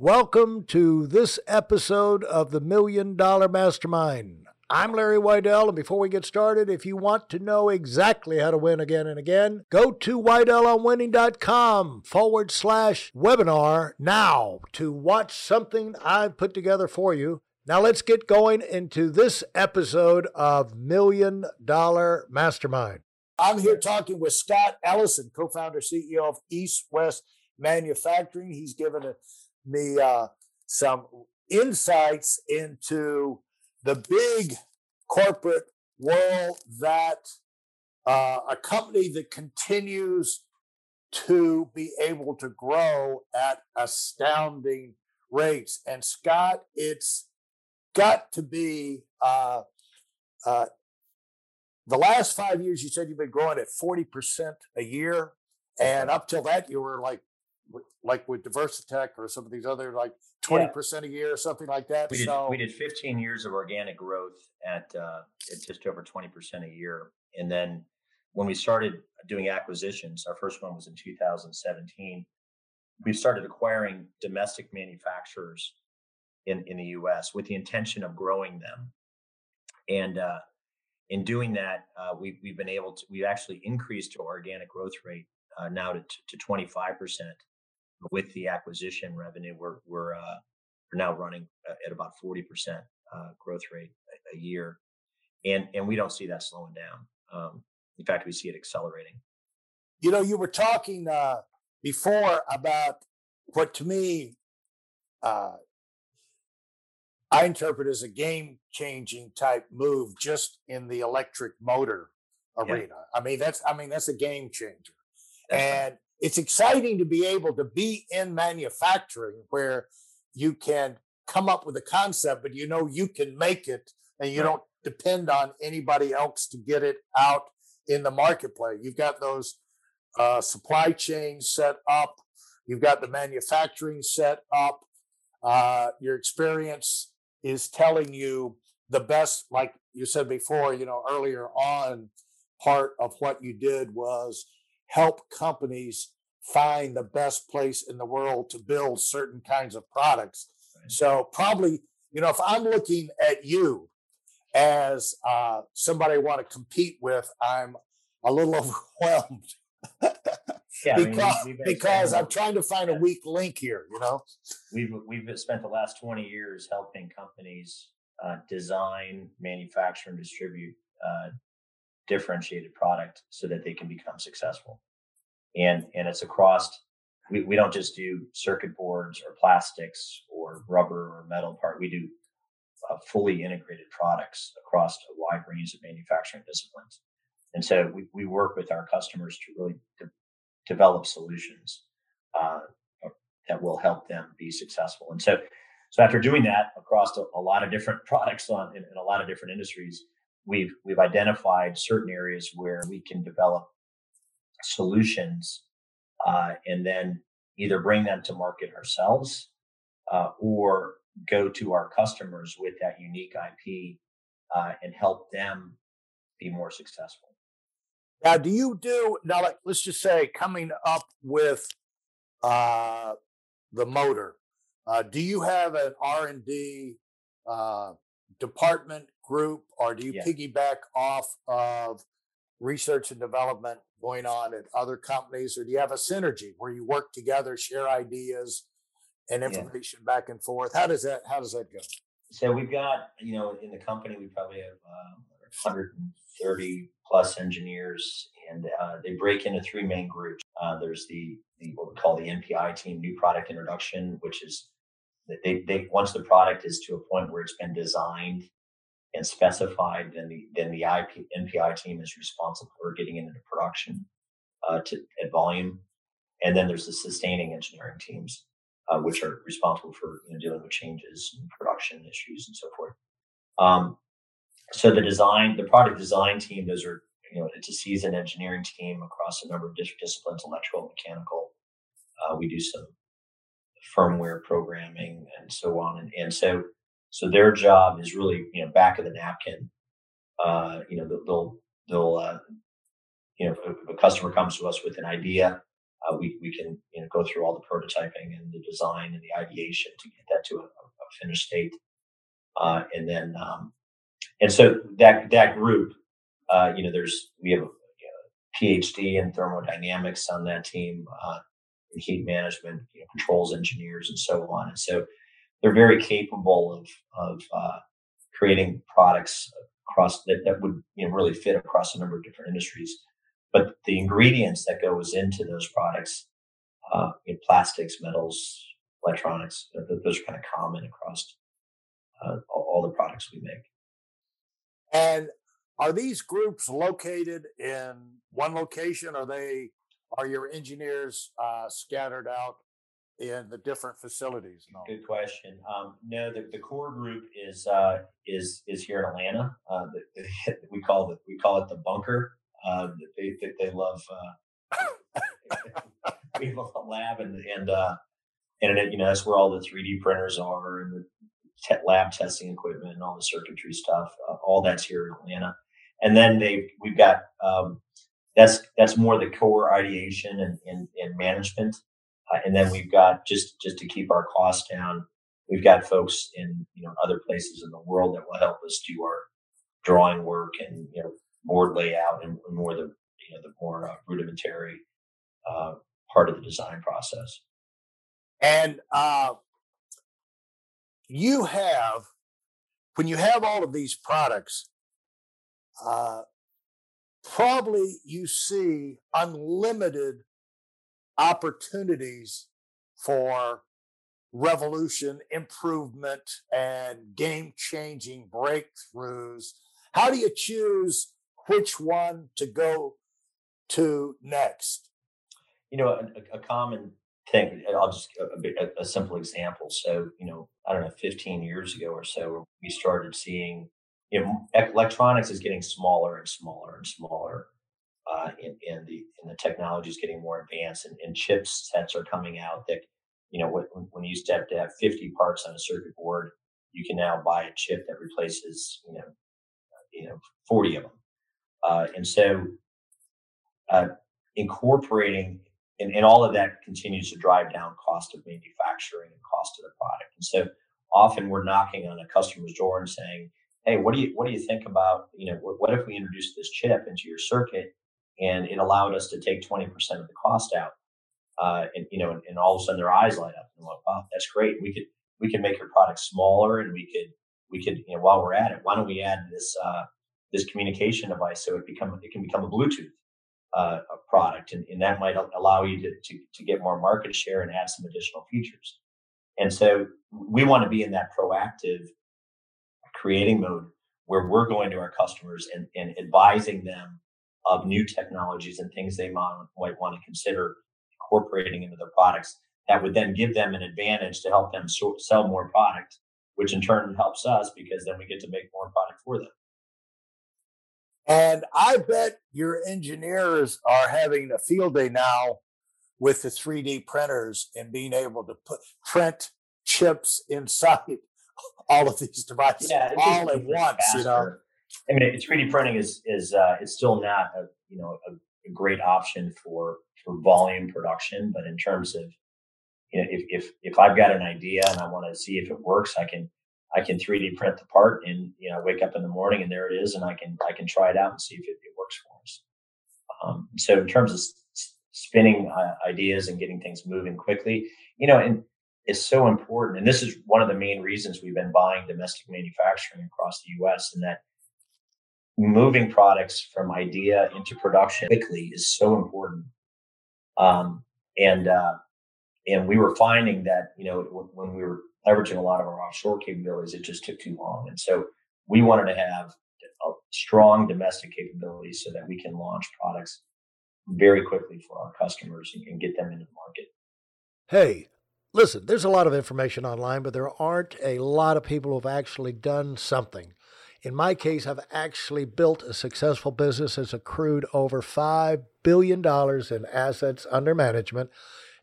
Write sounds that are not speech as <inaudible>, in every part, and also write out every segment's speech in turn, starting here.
Welcome to this episode of the Million Dollar Mastermind. I'm Larry Weidel, and before we get started, if you want to know exactly how to win again and again, go to WeidelOnWinning.com forward slash webinar now to watch something I've put together for you. Now let's get going into this episode of Million Dollar Mastermind. I'm here talking with Scott Ellyson, co-founder, CEO of East West Manufacturing. He's given me uh, some insights into the big corporate world that uh, a company that continues to be able to grow at astounding rates. And Scott, it's got to be uh, uh, the last five years. You said you've been growing at forty percent a year, and up till that, you were like like with Diversitech or some of these other like 20% yeah. a year or something like that. We did, so, we did 15 years of organic growth at, uh, at just over 20% a year. And then when we started doing acquisitions, our first one was in 2017, we started acquiring domestic manufacturers in, in the US with the intention of growing them. And uh, in doing that, uh, we, we've been able to, we've actually increased our organic growth rate uh, now to, to 25% with the acquisition revenue, we're we're uh, we're now running at about forty percent uh, growth rate a, a, year, and and we don't see that slowing down. Um, in fact, we see it accelerating. You know, you were talking uh, before about what to me uh, I interpret as a game changing type move just in the electric motor arena. Yeah. I mean, that's I mean that's a game changer. That's and right it's exciting to be able to be in manufacturing where you can come up with a concept, but you know you can make it and you don't depend on anybody else to get it out in the marketplace. You've got those uh, supply chains set up, you've got the manufacturing set up. Uh, your experience is telling you the best, like you said before, you know, earlier on, part of what you did was help companies find the best place in the world to build certain kinds of products. Right. So probably, you know, if I'm looking at you as uh, somebody I want to compete with, I'm a little <laughs> overwhelmed. yeah, because I mean, because I'm trying to find a weak link here, you know. We've we've spent the last 20 years helping companies uh, design, manufacture, and distribute uh, differentiated product so that they can become successful. And and it's across we, we don't just do circuit boards or plastics or rubber or metal part. We do uh, fully integrated products across a wide range of manufacturing disciplines. And so we, we work with our customers to really de- develop solutions uh, that will help them be successful. And so so after doing that across a, a lot of different <laughs> products on in, in a lot of different industries we've we've identified certain areas where we can develop solutions uh, and then either bring them to market ourselves uh, or go to our customers with that unique IP uh, and help them be more successful. Now, do you do now? Like, let's just say coming up with uh, the motor. Uh, do you have an R and D uh, department group, or do you piggyback off of research and development going on at other companies, or do you have a synergy where you work together, share ideas and information yeah. back and forth? How does that How does that go? So we've got you know in the company we probably have um, 130 plus engineers, and uh, they break into three main groups. Uh, there's the, the what we call the NPI team, new product introduction, which is they, they once the product is to a point where it's been designed and specified, then the then the IP, NPI team is responsible for getting it into production uh, to at volume. And then there's the sustaining engineering teams, uh, which are responsible for you know, dealing with changes and production issues and so forth. Um, so the design, the product design team, those are you know it's a seasoned engineering team across a number of different disciplines, electrical, mechanical. Uh, we do some firmware programming and so on, and, and so so their job is really, you know, back of the napkin. Uh, you know, they'll, they'll, uh, you know, if a customer comes to us with an idea, uh, we, we can you know go through all the prototyping and the design and the ideation to get that to a, a finished state. Uh, and then um, and so that that group, uh, you know, there's we have a PhD in thermodynamics on that team, uh, heat management, you know, controls engineers, and so on. And so they're very capable of of uh, creating products across that, that would you know really fit across a number of different industries. But the ingredients that goes into those products, uh, in plastics, metals, electronics, those are kind of common across uh, all the products we make. And are these groups located in one location? Are they are your engineers uh, scattered out in the different facilities? No. Good question. Um, no, the, the core group is uh, is is here in Atlanta. Uh, the, the, <laughs> we call it we call it the bunker. Uh, they, they, they love. Uh, <laughs> we have a lab and and uh, and you know that's where all the 3D printers are and the te- lab testing equipment and all the circuitry stuff. Uh, all that's here in Atlanta and then they we've got um, that's that's more the core ideation and, and, and management. Uh, and then we've got just just to keep our costs down we've got folks in you know other places in the world that will help us do our drawing work and you know board layout and more the you know the more uh, rudimentary uh, part of the design process. And uh, you have when you have all of these products uh, probably you see unlimited opportunities for revolution, improvement, and game changing breakthroughs. How do you choose which one to go to next? You know, a, a common thing, I'll just a, a, a simple example. So, you know, I don't know, 15 years ago or so, we started seeing you know, electronics is getting smaller and smaller and smaller, uh, and, and the and the technology is getting more advanced, and, and chipsets are coming out that, you know, when, when you used to have to have 50 parts on a circuit board, you can now buy a chip that replaces, you know, you know, 40 of them, uh, and so uh, incorporating and, and all of that continues to drive down cost of manufacturing and cost of the product, and so often we're knocking on a customer's door and saying hey, what do you what do you think about you know what, what if we introduced this chip into your circuit and it allowed us to take 20% of the cost out? Uh, and you know and, and, all of a sudden their eyes light up and like wow that's great. We could we could make your product smaller and we could we could you know while we're at it why don't we add this uh, this communication device so it become it can become a bluetooth uh, a product and, and that might allow you to, to, to get more market share and add some additional features. And so we want to be in that proactive creating mode where we're going to our customers and, and advising them of new technologies and things they might, might want to consider incorporating into their products that would then give them an advantage to help them so, sell more product, which in turn helps us because then we get to make more product for them. And I bet your engineers are having a field day now with the 3D printers and being able to put print chips inside <laughs> all of these devices yeah, all at once. Faster. You know, I mean, 3D printing is is uh, it's still not a you know a, a, great option for for volume production, but in terms of you know if if if I've got an idea and I want to see if it works, I can I can 3D print the part and you know wake up in the morning and there it is, and I can I can try it out and see if it, it works for us. Um, so in terms of spinning uh, ideas and getting things moving quickly, you know, and is so important. And this is one of the main reasons we've been buying domestic manufacturing across the US and that moving products from idea into production quickly is so important. Um, and, uh, and we were finding that, you know, when we were leveraging a lot of our offshore capabilities, it just took too long. And so we wanted to have strong domestic capabilities so that we can launch products very quickly for our customers and, and get them into the market. Hey, Listen, there's a lot of information online, but there aren't a lot of people who've actually done something. In my case, I've actually built a successful business that's accrued over $5 billion in assets under management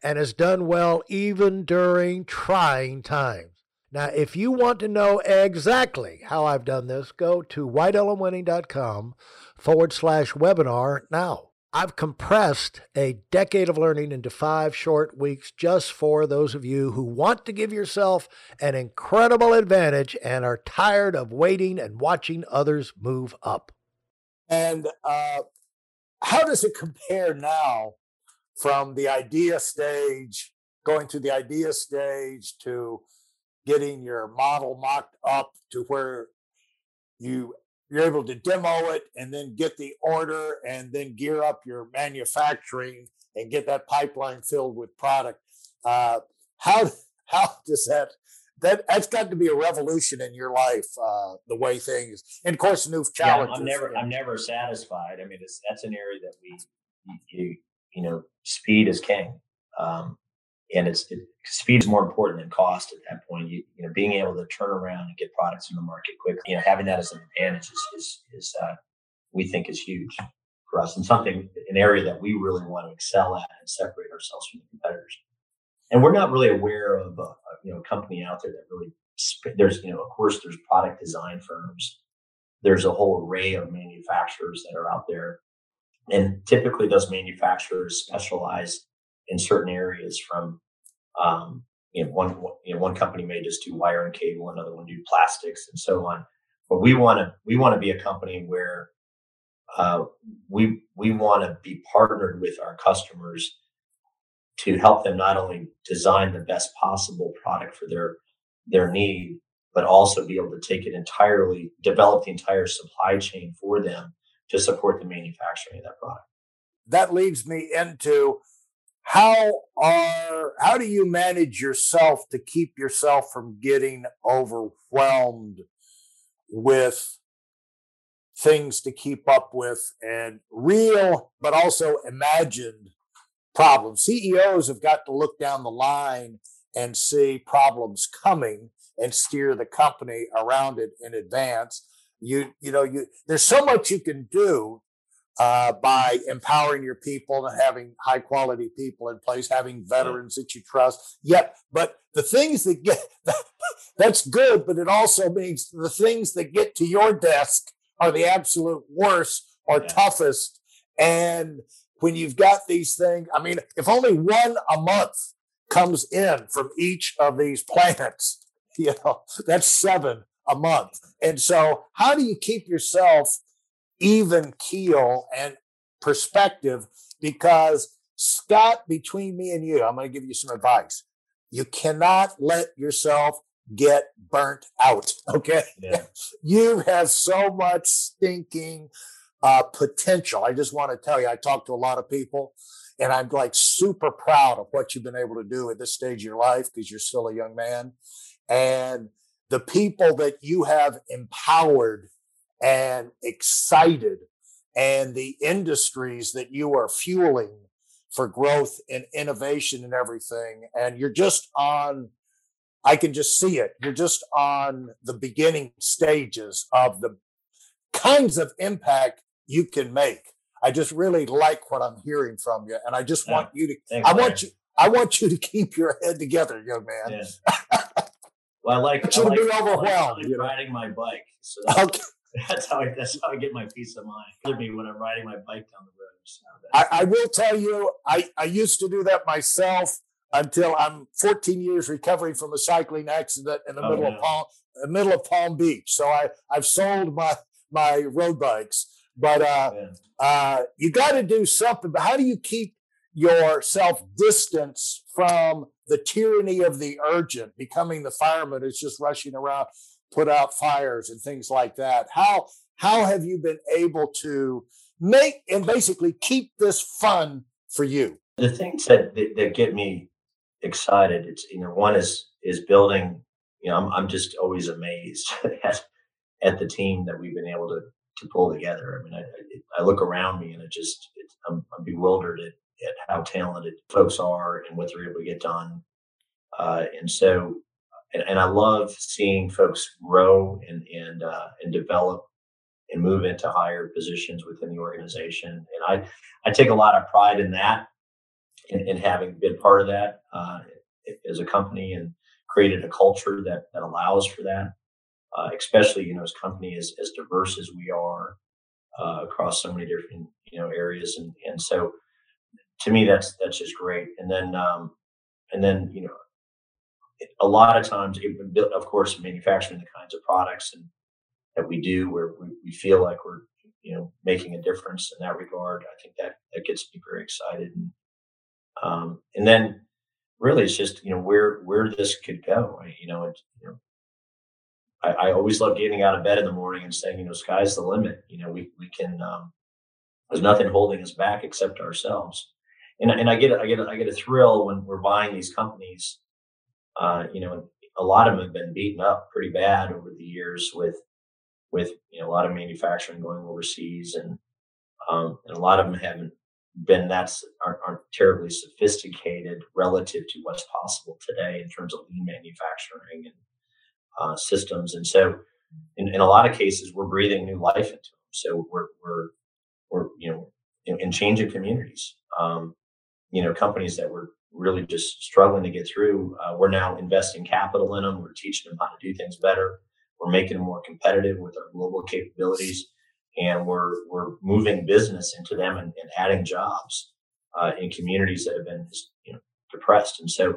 and has done well even during trying times. Now, if you want to know exactly how I've done this, go to WeidelOnWinning.com forward slash webinar now. I've compressed a decade of learning into five short weeks just for those of you who want to give yourself an incredible advantage and are tired of waiting and watching others move up. And uh, how does it compare now from the idea stage, going to the idea stage to getting your model mocked up to where you you're able to demo it and then get the order and then gear up your manufacturing and get that pipeline filled with product. Uh, how <laughs> how does that that that's got to be a revolution in your life, uh, the way things, and of course, new challenges. Yeah, I'm never I'm never satisfied. I mean, that's an area that we you, you know speed is king. Um, and it's it, speed is more important than cost at that point. You, you know, being able to turn around and get products in the market quickly, you know, having that as an advantage is is, is uh, we think is huge for us and something an area that we really want to excel at and separate ourselves from the competitors. And we're not really aware of a, a you know company out there that really there's you know of course there's product design firms. There's a whole array of manufacturers that are out there, and typically those manufacturers specialize in certain areas from um, you know one you know one company may just do wire and cable another one do plastics and so on. But we want to we want to be a company where uh, we we want to be partnered with our customers to help them not only design the best possible product for their their need but also be able to take it entirely develop the entire supply chain for them to support the manufacturing of that product. That leads me into how are how do you manage yourself to keep yourself from getting overwhelmed with things to keep up with and real but also imagined problems? Ceos have got to look down the line and see problems coming and steer the company around it in advance. You you know you there's so much you can do uh, by empowering your people and having high quality people in place, having veterans that you trust. Yep. But the things that get <laughs> that's good, but it also means the things that get to your desk are the absolute worst or yeah. toughest. And when you've got these things, I mean, if only one a month comes in from each of these <laughs> plants, you know, that's seven a month. And so, how do you keep yourself even keel and perspective because Scott, between me and you, I'm going to give you some advice. You cannot let yourself get burnt out. <laughs> Okay. Yeah. You have so much stinking uh, potential. I just want to tell you, I talk to a lot of people and I'm like super proud of what you've been able to do at this stage of your life because you're still a young man. And the people that you have empowered and excited and the industries that you are fueling for growth and innovation and everything. And you're just on, I can just see it. You're just on the beginning stages of the kinds of impact you can make. I just really like what I'm hearing from you. And I just want you to, Thanks, I want you, I want you to <laughs> keep your head together, young man. Yeah. Well, I like, <laughs> I, I like, be overwhelmed. I like riding my bike. So <laughs> okay. <laughs> That's how I, that's how I get my peace of mind. With me when I'm riding my bike down the road. So I, I will tell you, I, I used to do that myself until I'm 14 years recovering from a cycling accident in the oh, middle of Palm, the middle of Palm Beach. So I I've sold my my road bikes, but uh, uh, you got to do something. But how do you keep yourself distance from the tyranny of the urgent, becoming the fireman who's just rushing around? Put out fires and things like that. How how have you been able to make and basically keep this fun for you? The things that that, get me excited, it's you know, one is is building. You know, I'm I'm just always amazed <laughs> at at the team that we've been able to to pull together. I mean, I, I look around me and it just I'm, I'm, bewildered at, at how talented folks are and what they're able to get done. Uh, and so and, and I love seeing folks grow and and uh, and develop and move into higher positions within the organization. And I I take a lot of pride in that, in, in having been part of that uh, as a company and created a culture that that allows for that. Uh, especially you know as company as as diverse as we are, uh, across so many different you know areas, and and so to me that's that's just great. And then um, and then you know a lot of times, of course, manufacturing the kinds of products and that we do where we, we feel like we're you know making a difference in that regard. I think that that gets me very excited. And um, and then really it's just you know where where this could go. You know, and, you know, I, I, always love getting out of bed in the morning and saying, you know, sky's the limit. You know, we we can. Um, there's nothing holding us back except ourselves. And and I get I get I get a thrill when we're buying these companies. Uh, you know, a lot of them have been beaten up pretty bad over the years with with you know a lot of manufacturing going overseas and um, and a lot of them haven't been that's aren't, aren't, terribly sophisticated relative to what's possible today in terms of lean manufacturing and uh, systems. And so, in, in a lot of cases, we're breathing new life into them. So we're we're we're you know in, in changing communities. Um, you know, companies that were really just struggling to get through, uh, we're now investing capital in them. We're teaching them how to do things better. We're making them more competitive with our global capabilities and we're we're moving business into them and, and adding jobs uh, in communities that have been you know depressed. And so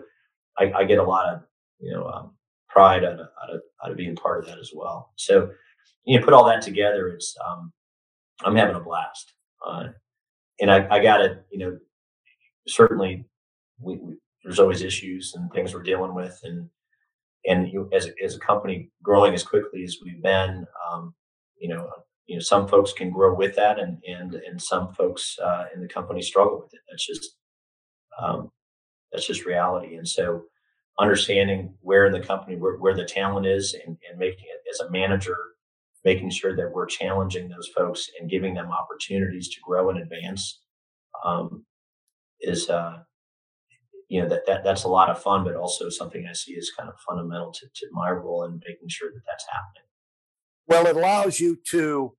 I, I get a lot of you know um, pride out of, out of, out of being part of that as well. So you know put all that together, it's um, I'm having a blast. Uh, and I, I got to you know certainly we, we, there's always issues and things we're dealing with and and you, as, as a company growing as quickly as we've been, um, you know, you know some folks can grow with that and and and some folks uh, in the company struggle with it. That's just um, that's just reality. And so understanding where in the company where, where the talent is and, and making it as a manager making sure that we're challenging those folks and giving them opportunities to grow and advance um, is uh, you know that, that that's a lot of fun but also something i see as kind of fundamental to, to my role in making sure that that's happening well, it allows you to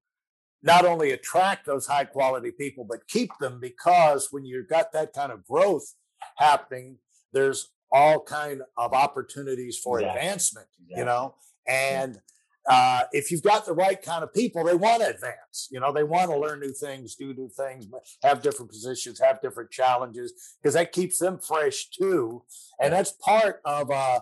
not only attract those high quality people, but keep them because when you've got that kind of growth happening, there's all kind of opportunities for exactly. advancement, exactly. you know, and uh, if you've got the right kind of people, they want to advance. You know, they want to learn new things, do new things, have different positions, have different challenges, because that keeps them fresh too. And that's part of uh,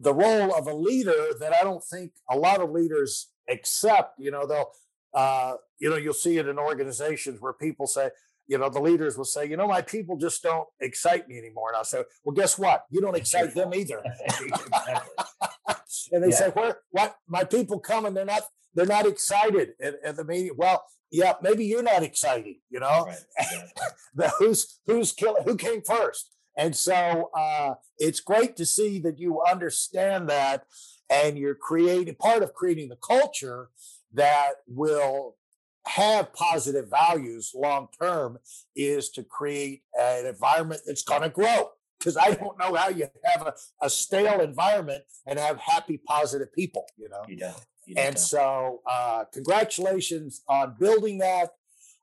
the role of a leader that I don't think a lot of leaders accept. You know, they'll, uh, you know, you'll see it in organizations where people say, you know, the leaders will say, you know, my people just don't excite me anymore. And I'll say, well, guess what? You don't excite them either. <laughs> and they yeah. say, where, what? My people come and they're not, they're not excited at, at the meeting. Well, yeah, maybe you're not excited, you know, right. <laughs> who's, who's killing, who came first? And so uh, it's great to see that you understand that and you're creating part of creating the culture that will have positive values long term is to create an environment that's going to grow. Because I don't know how you have a, a, stale environment and have happy, positive people, you know? You don't. You don't and know. so, uh, congratulations on building that,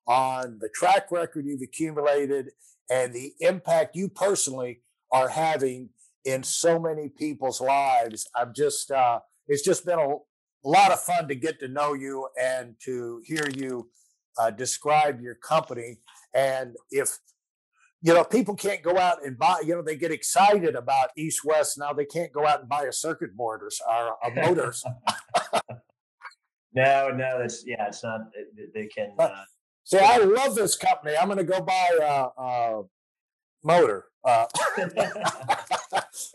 on the track record you've accumulated, and the impact you personally are having in so many people's lives. I've just, uh, it's just been a, a, lot of fun to get to know you and to hear you uh, describe your company. And if, you know, people can't go out and buy, you know, they get excited about East West. Now they can't go out and buy a circuit board or, a motor. <laughs> no, no, that's, yeah, it's not, they can. Uh, See, I love this company. I'm going to go buy a, a motor. Uh, <laughs>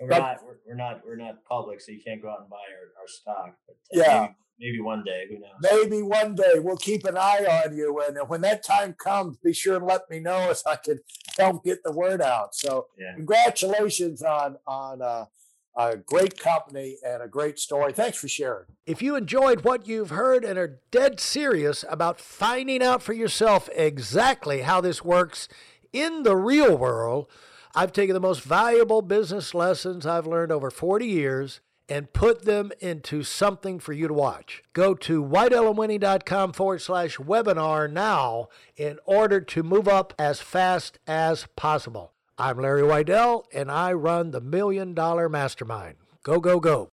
we're not we're, we're, not we're not public, so you can't go out and buy our, our stock. But uh, yeah, maybe, maybe, one day. Who knows? Maybe one day we'll keep an eye on you, and when that time comes, be sure and let me know so I can help get the word out. So, yeah. congratulations on on uh, a great company and a great story. Thanks for sharing. If you enjoyed what you've heard and are dead serious about finding out for yourself exactly how this works in the real world, I've taken the most valuable business lessons I've learned over 40 years and put them into something for you to watch. Go to WeidelOnWinning.com forward slash webinar now in order to move up as fast as possible. I'm Larry Weidel, and I run the Million Dollar Mastermind. Go, go, go.